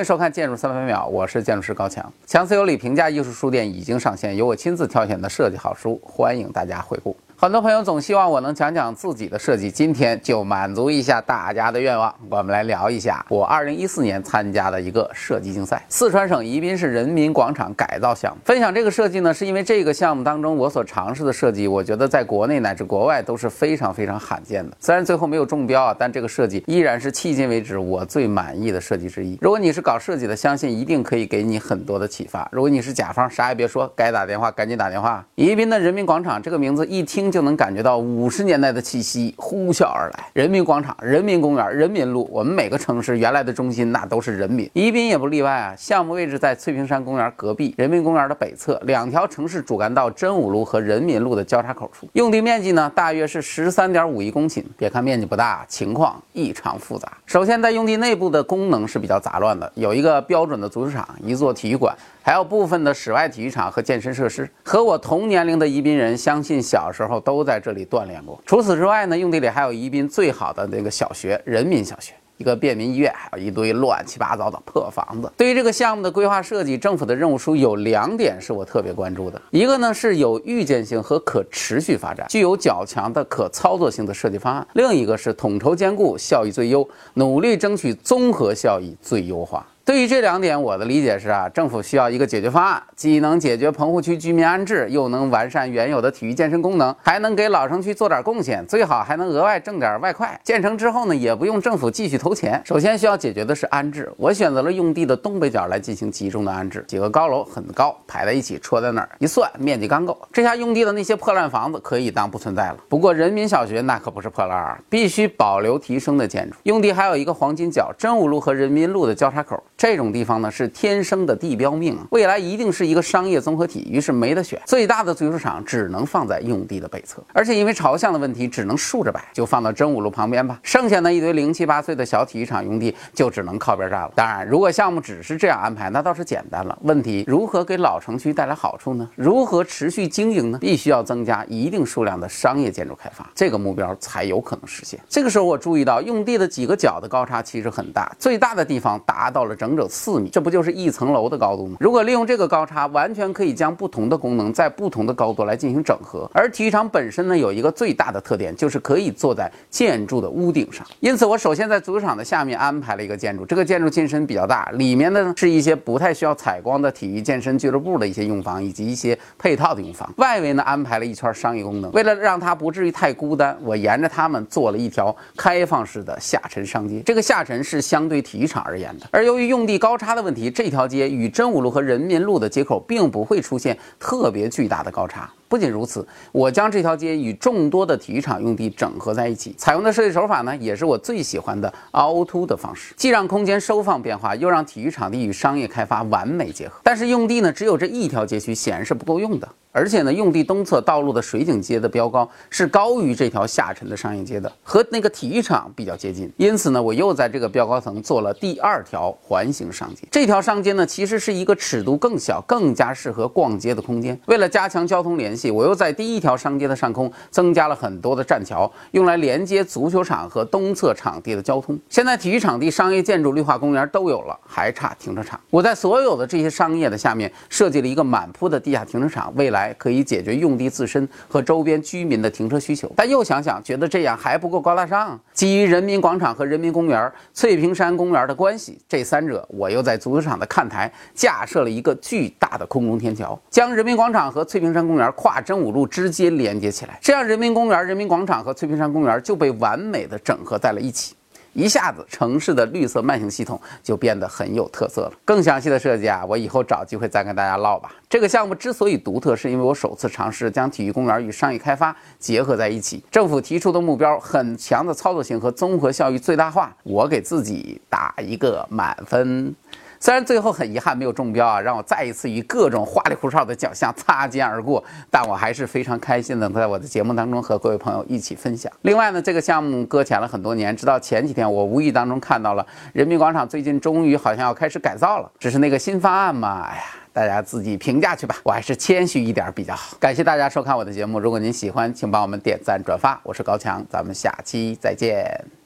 欢迎收看《建筑三百秒》，我是建筑师高强。强词有理评价艺术书店已经上线，由我亲自挑选的设计好书，欢迎大家回顾。很多朋友总希望我能讲讲自己的设计，今天就满足一下大家的愿望。我们来聊一下我2014年参加的一个设计竞赛——四川省宜宾市人民广场改造项目。分享这个设计呢，是因为这个项目当中我所尝试的设计，我觉得在国内乃至国外都是非常非常罕见的。虽然最后没有中标啊，但这个设计依然是迄今为止我最满意的设计之一。如果你是搞设计的，相信一定可以给你很多的启发。如果你是甲方，啥也别说，该打电话赶紧打电话。宜宾的人民广场这个名字一听就能感觉到。五十年代的气息呼啸而来，人民广场、人民公园、人民路，我们每个城市原来的中心那都是人民，宜宾也不例外啊。项目位置在翠屏山公园隔壁，人民公园的北侧，两条城市主干道真武路和人民路的交叉口处。用地面积呢，大约是十三点五一公顷。别看面积不大，情况异常复杂。首先，在用地内部的功能是比较杂乱的，有一个标准的足球场，一座体育馆。还有部分的室外体育场和健身设施，和我同年龄的宜宾人相信小时候都在这里锻炼过。除此之外呢，用地里还有宜宾最好的那个小学——人民小学，一个便民医院，还有一堆乱七八糟的破房子。对于这个项目的规划设计，政府的任务书有两点是我特别关注的，一个呢是有预见性和可持续发展，具有较强的可操作性的设计方案；另一个是统筹兼顾，效益最优，努力争取综合效益最优化。对于这两点，我的理解是啊，政府需要一个解决方案，既能解决棚户区居民安置，又能完善原有的体育健身功能，还能给老城区做点贡献，最好还能额外挣点外快。建成之后呢，也不用政府继续投钱。首先需要解决的是安置，我选择了用地的东北角来进行集中的安置，几个高楼很高，排在一起戳在那儿，一算面积刚够，这下用地的那些破烂房子可以当不存在了。不过人民小学那可不是破烂儿，必须保留提升的建筑。用地还有一个黄金角，真武路和人民路的交叉口。这种地方呢是天生的地标命，未来一定是一个商业综合体，于是没得选，最大的足球场只能放在用地的北侧，而且因为朝向的问题，只能竖着摆，就放到真武路旁边吧。剩下那一堆零七八碎的小体育场用地就只能靠边站了。当然，如果项目只是这样安排，那倒是简单了。问题如何给老城区带来好处呢？如何持续经营呢？必须要增加一定数量的商业建筑开发，这个目标才有可能实现。这个时候我注意到用地的几个角的高差其实很大，最大的地方达到了整。整整四米，这不就是一层楼的高度吗？如果利用这个高差，完全可以将不同的功能在不同的高度来进行整合。而体育场本身呢，有一个最大的特点，就是可以坐在建筑的屋顶上。因此，我首先在足球场的下面安排了一个建筑，这个建筑进深比较大，里面呢是一些不太需要采光的体育健身俱乐部的一些用房以及一些配套的用房。外围呢安排了一圈商业功能，为了让它不至于太孤单，我沿着它们做了一条开放式的下沉商街。这个下沉是相对体育场而言的，而由于用用地高差的问题，这条街与真武路和人民路的接口并不会出现特别巨大的高差。不仅如此，我将这条街与众多的体育场用地整合在一起，采用的设计手法呢，也是我最喜欢的凹凸的方式，既让空间收放变化，又让体育场地与商业开发完美结合。但是用地呢，只有这一条街区，显然是不够用的。而且呢，用地东侧道路的水景街的标高是高于这条下沉的商业街的，和那个体育场比较接近。因此呢，我又在这个标高层做了第二条环形商街。这条商街呢，其实是一个尺度更小、更加适合逛街的空间。为了加强交通联系。我又在第一条商街的上空增加了很多的栈桥，用来连接足球场和东侧场地的交通。现在体育场地、商业建筑、绿化公园都有了，还差停车场。我在所有的这些商业的下面设计了一个满铺的地下停车场，未来可以解决用地自身和周边居民的停车需求。但又想想，觉得这样还不够高大上。基于人民广场和人民公园、翠屏山公园的关系，这三者我又在足球场的看台架设了一个巨大的空中天桥，将人民广场和翠屏山公园跨。把真武路直接连接起来，这样人民公园、人民广场和翠屏山公园就被完美的整合在了一起，一下子城市的绿色慢行系统就变得很有特色了。更详细的设计啊，我以后找机会再跟大家唠吧。这个项目之所以独特，是因为我首次尝试将体育公园与商业开发结合在一起。政府提出的目标很强的操作性和综合效益最大化，我给自己打一个满分。虽然最后很遗憾没有中标啊，让我再一次与各种花里胡哨的奖项擦肩而过，但我还是非常开心的，在我的节目当中和各位朋友一起分享。另外呢，这个项目搁浅了很多年，直到前几天我无意当中看到了人民广场最近终于好像要开始改造了，只是那个新方案嘛，哎呀，大家自己评价去吧，我还是谦虚一点比较好。感谢大家收看我的节目，如果您喜欢，请帮我们点赞转发。我是高强，咱们下期再见。